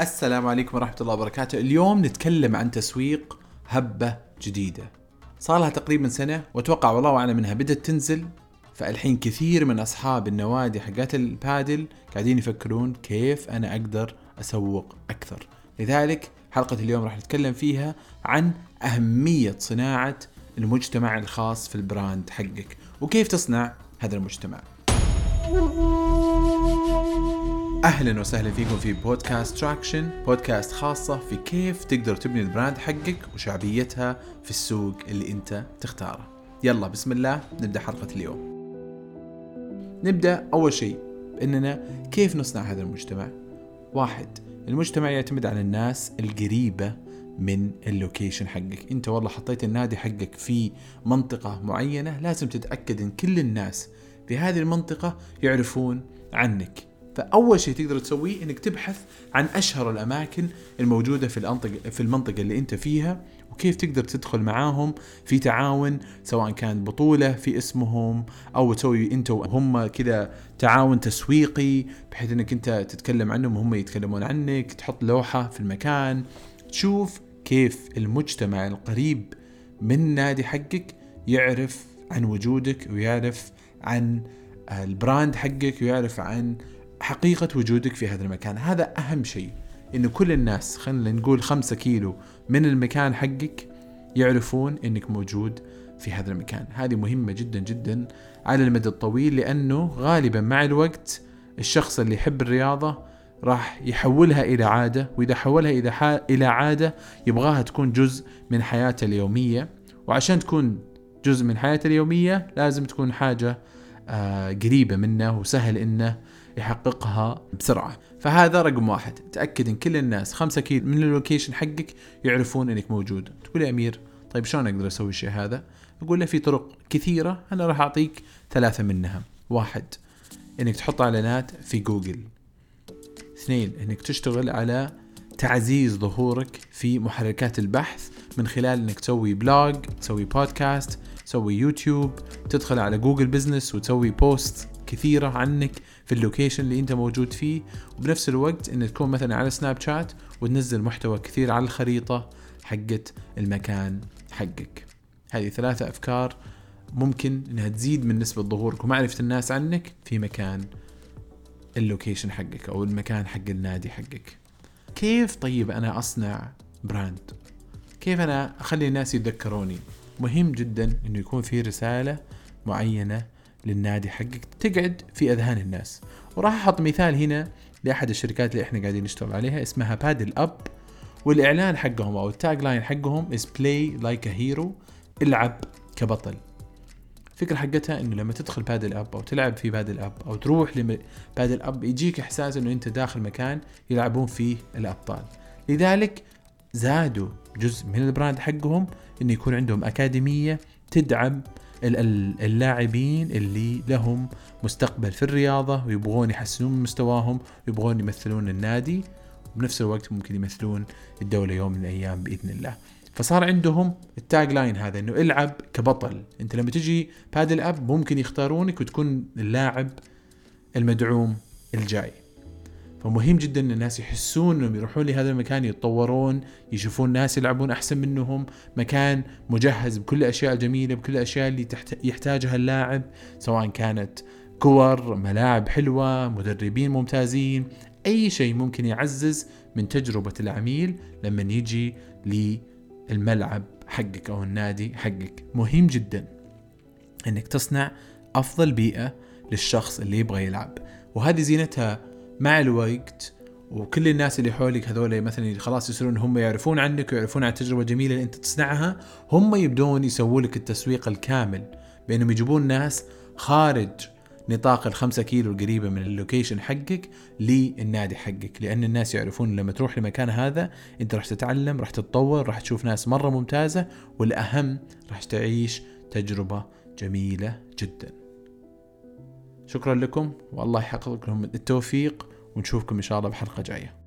السلام عليكم ورحمة الله وبركاته. اليوم نتكلم عن تسويق هبة جديدة. صار لها تقريبا سنة وأتوقع والله أعلم إنها بدأت تنزل. فالحين كثير من أصحاب النوادي حقات البادل قاعدين يفكرون كيف أنا أقدر أسوق أكثر. لذلك حلقة اليوم راح نتكلم فيها عن أهمية صناعة المجتمع الخاص في البراند حقك وكيف تصنع هذا المجتمع. أهلا وسهلا فيكم في بودكاست Traction بودكاست خاصة في كيف تقدر تبني ال brand حقك وشعبيتها في السوق اللي أنت تختاره. يلا بسم الله نبدأ حلقة اليوم. نبدأ أول شيء بإننا كيف نصنع هذا المجتمع؟ واحد المجتمع يعتمد على الناس القريبة من ال location حقك. أنت والله حطيت النادي حقك في منطقة معينة لازم تتأكد إن كل الناس في هذه المنطقة يعرفون عنك. فأول شيء تقدر تسويه إنك تبحث عن أشهر الأماكن الموجودة في المنطقة في المنطقة اللي أنت فيها وكيف تقدر تدخل معاهم في تعاون سواء كان بطولة في اسمهم أو تسوي أنت وهم كذا تعاون تسويقي بحيث إنك أنت تتكلم عنهم وهم يتكلمون عنك تحط لوحة في المكان تشوف كيف المجتمع القريب من النادي حقك يعرف عن وجودك ويعرف عن البراند حقك ويعرف عن حقيقة وجودك في هذا المكان. هذا أهم شيء إنه كل الناس خلينا نقول خمسة كيلو من المكان حقك يعرفون إنك موجود في هذا المكان. هذه مهمة جدا جدا على المدى الطويل لأنه غالبا مع الوقت الشخص اللي يحب الرياضة راح يحولها إلى عادة وإذا حولها إلى إلى عادة يبغاها تكون جزء من حياته اليومية. وعشان تكون جزء من حياته اليومية لازم تكون حاجة آه قريبة منه وسهل إنه يحققها بسرعة. فهذا رقم واحد. تأكد إن كل الناس خمسة كيلو من اللوكيشن حقك يعرفون إنك موجود. تقول يا أمير طيب شلون أقدر أسوي الشيء هذا؟ أقول له في طرق كثيرة أنا راح أعطيك ثلاثة منها. واحد إنك تحط إعلانات في جوجل. اثنين إنك تشتغل على تعزيز ظهورك في محركات البحث من خلال إنك تسوي blog تسوي بودكاست تسوي يوتيوب تدخل على Google Business وتسوي post كثيرة عنك في ال location اللي أنت موجود فيه. وبنفس الوقت إن تكون مثلا على سناب شات وتنزل محتوى كثير على الخريطة حقت المكان حقك. هذه ثلاثة أفكار ممكن إنها تزيد من نسبة ظهورك ومعرفة الناس عنك في مكان ال location حقك أو المكان حق النادي حقك. كيف طيب أنا أصنع brand؟ كيف أنا أخلي الناس يتذكروني؟ مهم جدا إنه يكون في رسالة معينة للنادي حقك تقعد في أذهان الناس. وراح أحط مثال هنا لأحد الشركات اللي إحنا قاعدين نشتغل عليها اسمها Padel Up والإعلان حقهم أو ال tagline حقهم is play like a hero العب كبطل. الفكرة حقتها إنه لما تدخل Padel Up أو تلعب في Padel Up أو تروح ل Padel Up يجيك إحساس إنه أنت داخل مكان يلعبون فيه الأبطال. لذلك زادوا جزء من ال brand حقهم إنه يكون عندهم أكاديمية تدعم اللاعبين اللي لهم مستقبل في الرياضة ويبغون يحسنون من مستواهم ويبغون يمثلون النادي وبنفس الوقت ممكن يمثلون الدولة يوم من الأيام بإذن الله. فصار عندهم ال tagline هذا إنه العب كبطل. أنت لما تجي Padel Up ممكن يختارونك وتكون اللاعب المدعوم الجاي. فمهم جدا إن الناس يحسون إنهم يروحون لهذا المكان يتطورون يشوفون ناس يلعبون أحسن منهم مكان مجهز بكل الأشياء الجميلة بكل الأشياء اللي يحتاجها اللاعب سواء كانت كور ملاعب حلوة مدربين ممتازين أي شيء ممكن يعزز من تجربة العميل لما يجي للملعب حقك أو النادي حقك. مهم جدا إنك تصنع أفضل بيئة للشخص اللي يبغى يلعب. وهذه زينتها مع الوقت وكل الناس اللي حولك هذول مثلا خلاص يصيرون هم يعرفون عنك ويعرفون عن التجربة الجميلة اللي أنت تصنعها هم يبدون يسوون لك التسويق الكامل. بانهم يجيبون ناس خارج نطاق الخمسة كيلو القريبة من اللوكيشن حقك للنادي حقك. لأن الناس يعرفون لما تروح لمكان هذا أنت راح تتعلم راح تتطور راح تشوف ناس مرة ممتازة والأهم راح تعيش تجربة جميلة جداً. شكرا لكم والله يحقق لكم التوفيق ونشوفكم إن شاء الله بحلقة جاية.